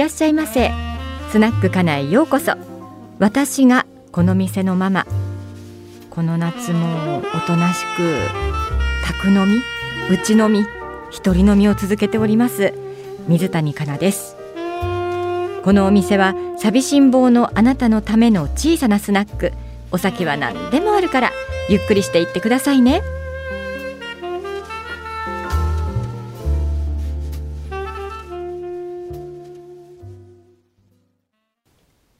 らっしゃいませ。スナック家内ようこそ。私がこの店のママ。この夏もおとなしく宅飲みうち飲み一人飲みを続けております。水谷香奈です。このお店は寂しん坊のあなたのための小さなスナック。お酒は何でもあるからゆっくりしていってくださいね。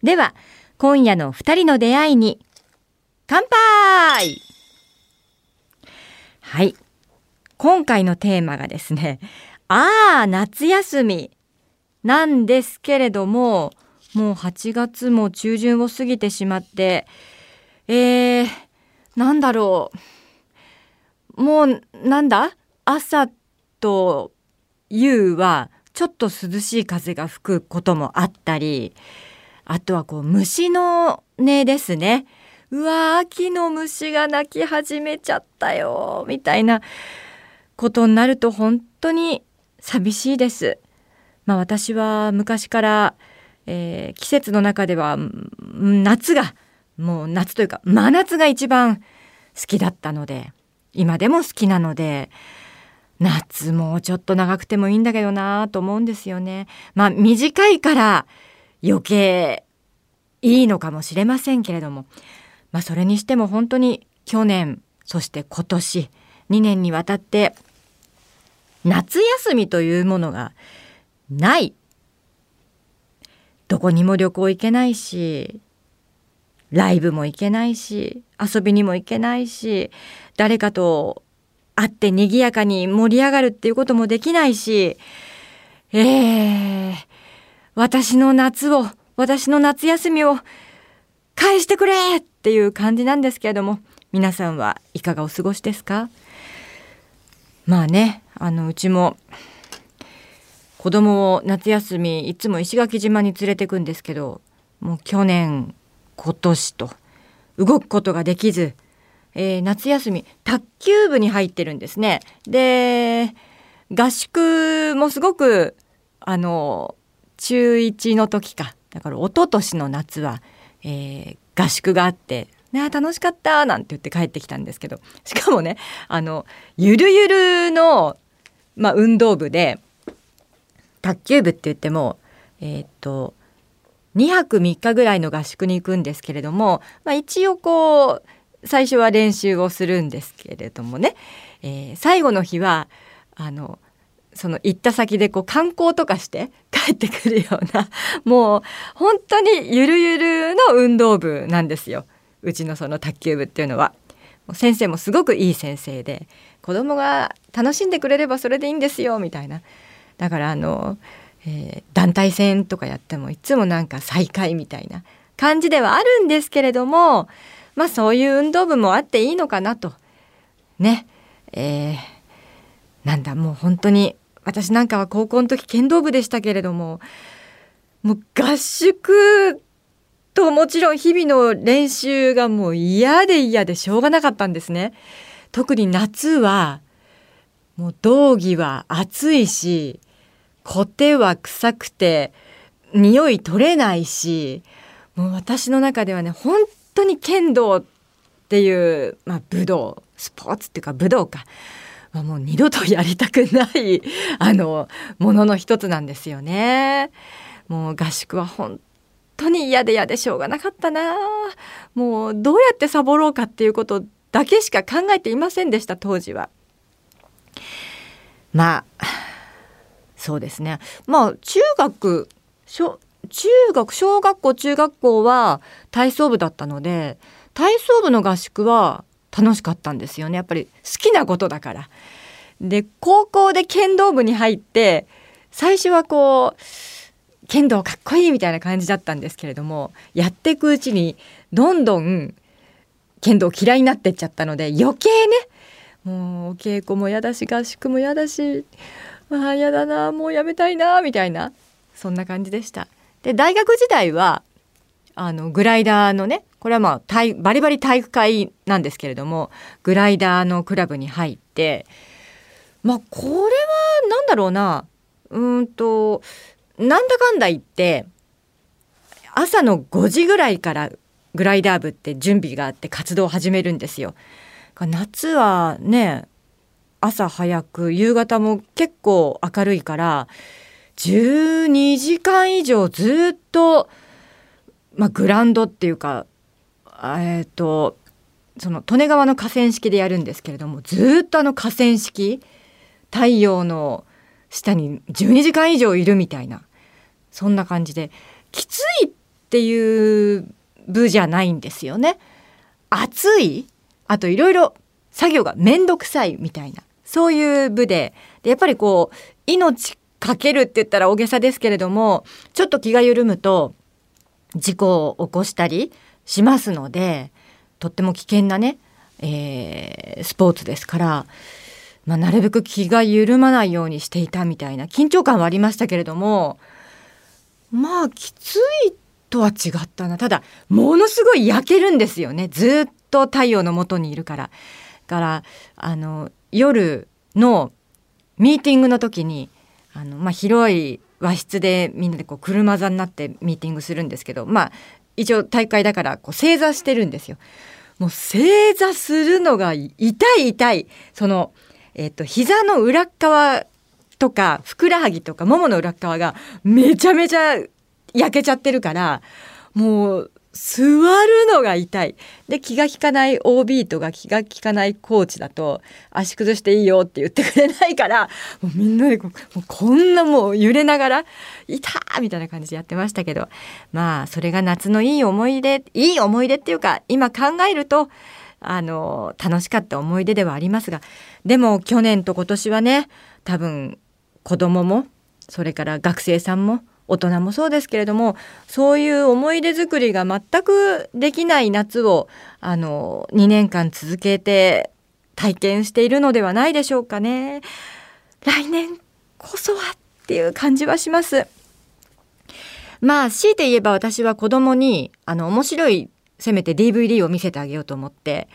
では今夜の二人の出会いに乾杯！はい。今回のテーマがですねああ夏休みなんですけれどももう8月も中旬を過ぎてしまってえー、なんだろう。もうなんだ？朝と夕はちょっと涼しい風が吹くこともあったりあとはこう虫の音ですね。うわ秋の虫が鳴き始めちゃったよみたいなことになると本当に寂しいです。まあ私は昔から、えー、季節の中では夏がもう夏というか真夏が一番好きだったので今でも好きなので夏もうちょっと長くてもいいんだけどなと思うんですよね。まあ短いから余計いいのかもしれませんけれども、まあ、それにしても本当に去年そして今年2年にわたって夏休みというものがない。どこにも旅行行けないしライブも行けないし遊びにも行けないし誰かと会って賑やかに盛り上がるっていうこともできないし。えー、私の夏を私の夏休みを返してくれっていう感じなんですけれども皆さんはいかがお過ごしですか？まあねあのうちも子供を夏休みいつも石垣島に連れてくんですけどもう去年今年と動くことができず、えー、夏休み卓球部に入ってるんですね。で合宿もすごくあの中1の時か。だから一昨年の夏は、えー、合宿があって「ね楽しかった」なんて言って帰ってきたんですけど。しかもねあのゆるゆるの、まあ、運動部で卓球部って言ってもえー、っと2泊3日ぐらいの合宿に行くんですけれども、まあ、一応こう最初は練習をするんですけれどもね、えー、最後の日はあのその行った先でこう観光とかして 帰ってくるようなもう本当にゆるゆるの運動部なんですよ。うちのその卓球部っていうのは。先生もすごくいい先生で子供が楽しんでくれればそれでいいんですよみたいな。だからあの、えー、団体戦とかやってもいつもなんか再会みたいな感じではあるんですけれどもまあそういう運動部もあっていいのかなと。ね。えー、なんだもう本当に私なんかは高校の時剣道部でしたけれどももう合宿ともちろん日々の練習がもう嫌で嫌でしょうがなかったんですね。特に夏はもう道着は暑いしコテは臭くて匂い取れないしもう私の中ではね本当に剣道っていう、まあ、武道スポーツっていうか武道かはもう二度とやりたくない あのものの一つなんですよね。もう合宿は本当に嫌で嫌でしょうがなかったなもうどうやってサボろうかっていうことだけしか考えていませんでした当時は。まあそうですねまあ中学小中学小学校中学校は体操部だったので体操部の合宿は楽しかったんですよねやっぱり好きなことだから。で高校で剣道部に入って最初はこう剣道かっこいいみたいな感じだったんですけれどもやっていくうちにどんどん剣道嫌いになってっちゃったので余計ねもうお稽古も嫌だし合宿も嫌だしああ嫌だなもうやめたいなみたいなそんな感じでした。で大学時代はあのグライダーのねこれはまあバリバリ体育会なんですけれどもグライダーのクラブに入ってまあこれは何だろうなうんとなんだかんだ言って朝の5時ぐらいからグライダー部って準備があって活動を始めるんですよ。夏はね朝早く夕方も結構明るいから12時間以上ずっと、まあ、グランドっていうかえっ、ー、とその利根川の河川敷でやるんですけれどもずっとあの河川敷太陽の下に12時間以上いるみたいなそんな感じできついっていう部じゃないんですよね。暑いあといろいろ作業が面倒くさいみたいなそういう部ででやっぱりこう命かけるって言ったら大げさですけれどもちょっと気が緩むと事故を起こしたりしますのでとっても危険なね、えー、スポーツですから、まあ、なるべく気が緩まないようにしていたみたいな緊張感はありましたけれどもまあきついとは違ったなただものすごい焼けるんですよねずっと太陽の下にいるから。からあの夜のミーティングの時にあの、まあ、広い和室でみんなでこう車座になってミーティングするんですけどまあ一応大会だからこう正座してるんですよ。もう正座するのが痛い痛いその、えっと、膝の裏側とかふくらはぎとかももの裏側がめちゃめちゃ焼けちゃってるからもう座るのが痛いで気が利かない OB とか気が利かないコーチだと足崩していいよって言ってくれないからもうみんなでここんなもう揺れながら「いた!」みたいな感じでやってましたけどまあそれが夏のいい思い出いい思い出っていうか今考えるとあの楽しかった思い出ではありますがでも去年と今年はね多分子供もそれから学生さんも大人もそうですけれどもそういう思い出作りが全くできない夏をあの2年間続けて体験しているのではないでしょうかね。来年こそはっていう感じはします。まあ強いて言えば私は子供にあの面白いせめて DVD を見せてあげようと思って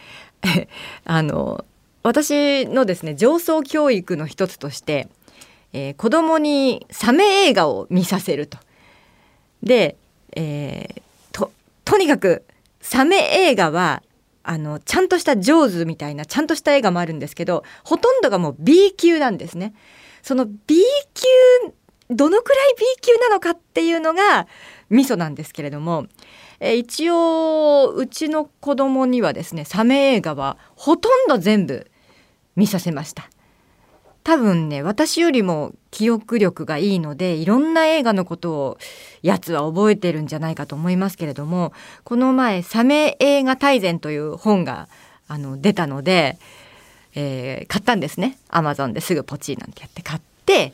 あの私のですね上層教育の一つとしてえー、子供にサメ映画を見させると。で、えー、ととにかくサメ映画はあのちゃんとしたジョーズみたいなちゃんとした映画もあるんですけどほとんどがもう B 級なんですね。その B 級どのくらい B 級なのかっていうのがミソなんですけれども、えー、一応うちの子供にはですねサメ映画はほとんど全部見させました。多分ね私よりも記憶力がいいのでいろんな映画のことをやつは覚えてるんじゃないかと思いますけれどもこの前「サメ映画大全」という本があの出たので、えー、買ったんですね。アマゾンですぐポチーなんてやって買って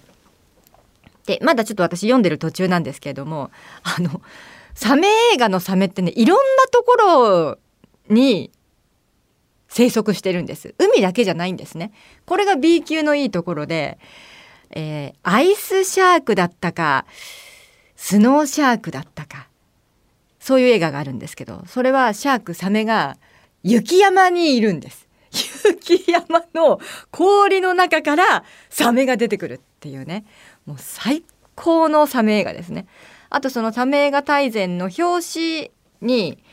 でまだちょっと私読んでる途中なんですけれどもあのサメ映画のサメってねいろんなところに生息してるんです。海だけじゃないんですね。これが B 級のいいところで、えー、アイスシャークだったかスノーシャークだったかそういう映画があるんですけどそれはシャークサメが雪山にいるんです。雪山の氷の中からサメが出てくるっていうね。もう最高のサメ映画ですね。あとそのサメ映画大全の表紙に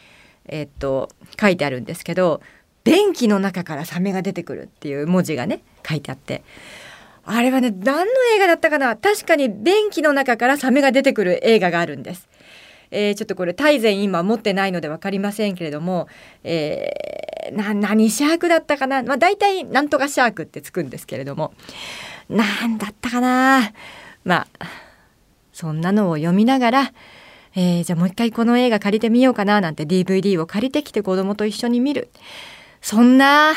えっと書いてあるんですけど便器の中からサメが出てくるっていう文字がね書いてあって。あれはね何の映画だったかな？確かに便器の中からサメが出てくる映画があるんです。えー、ちょっとこれ大全今持ってないので分かりませんけれども、えー、な何シャークだったかな、まあ、大体なんとかシャークってつくんですけれども。何だったかな？まあそんなのを読みながら、えー、じゃあもう一回この映画借りてみようかななんて DVD を借りてきて子供と一緒に見る。そんな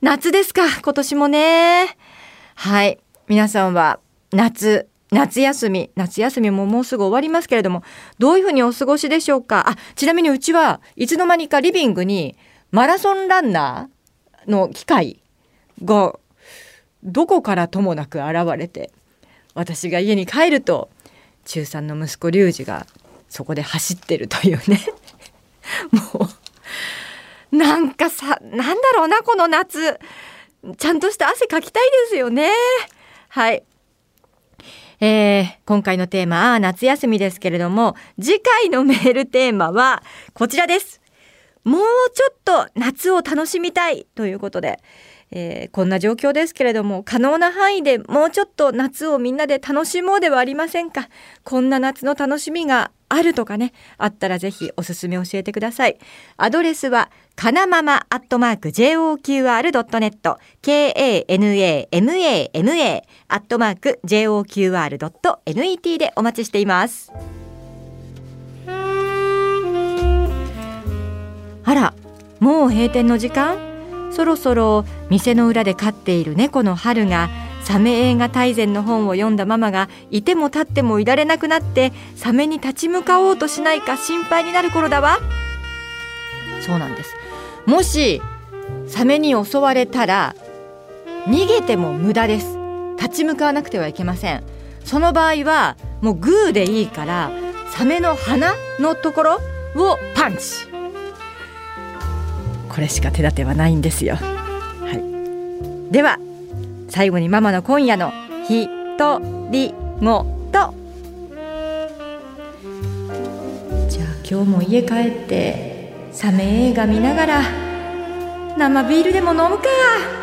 夏ですか今年もね。はい。皆さんは夏夏休み夏休みももうすぐ終わりますけれどもどういうふうにお過ごしでしょうか。あちなみにうちはいつの間にかリビングにマラソンランナーの機械がどこからともなく現れて私が家に帰ると中3の息子リュウジがそこで走ってるというね。もうなんかさなんだろうなこの夏。ちゃんとした汗かきたいですよね。はい。えー、今回のテーマ、夏休みですけれども、次回のメールテーマはこちらです。もうちょっと夏を楽しみたいということで、えー、こんな状況ですけれども可能な範囲でもうちょっと夏をみんなで楽しもうではありませんか？こんな夏の楽しみがあるとかねあったらぜひおすすめ教えてください。アドレスはかなままアットマーク JOQR.net KANAMAMA アットマーク JOQR.net でお待ちしています。あらもう閉店の時間？そろそろ店の裏で飼っている猫の春がサメ映画大全の本を読んだママがいても立ってもいられなくなってサメに立ち向かおうとしないか心配になる頃だわ。そうなんです。もしサメに襲われたら逃げても無駄です。立ち向かわなくてはいけません。その場合はもうグーでいいからサメの鼻のところをパンチ。これしか手立てはないんですよ、はい、では最後にママの今夜のひとりごと。じゃあ今日も家帰ってサメ映画見ながら生ビールでも飲むか。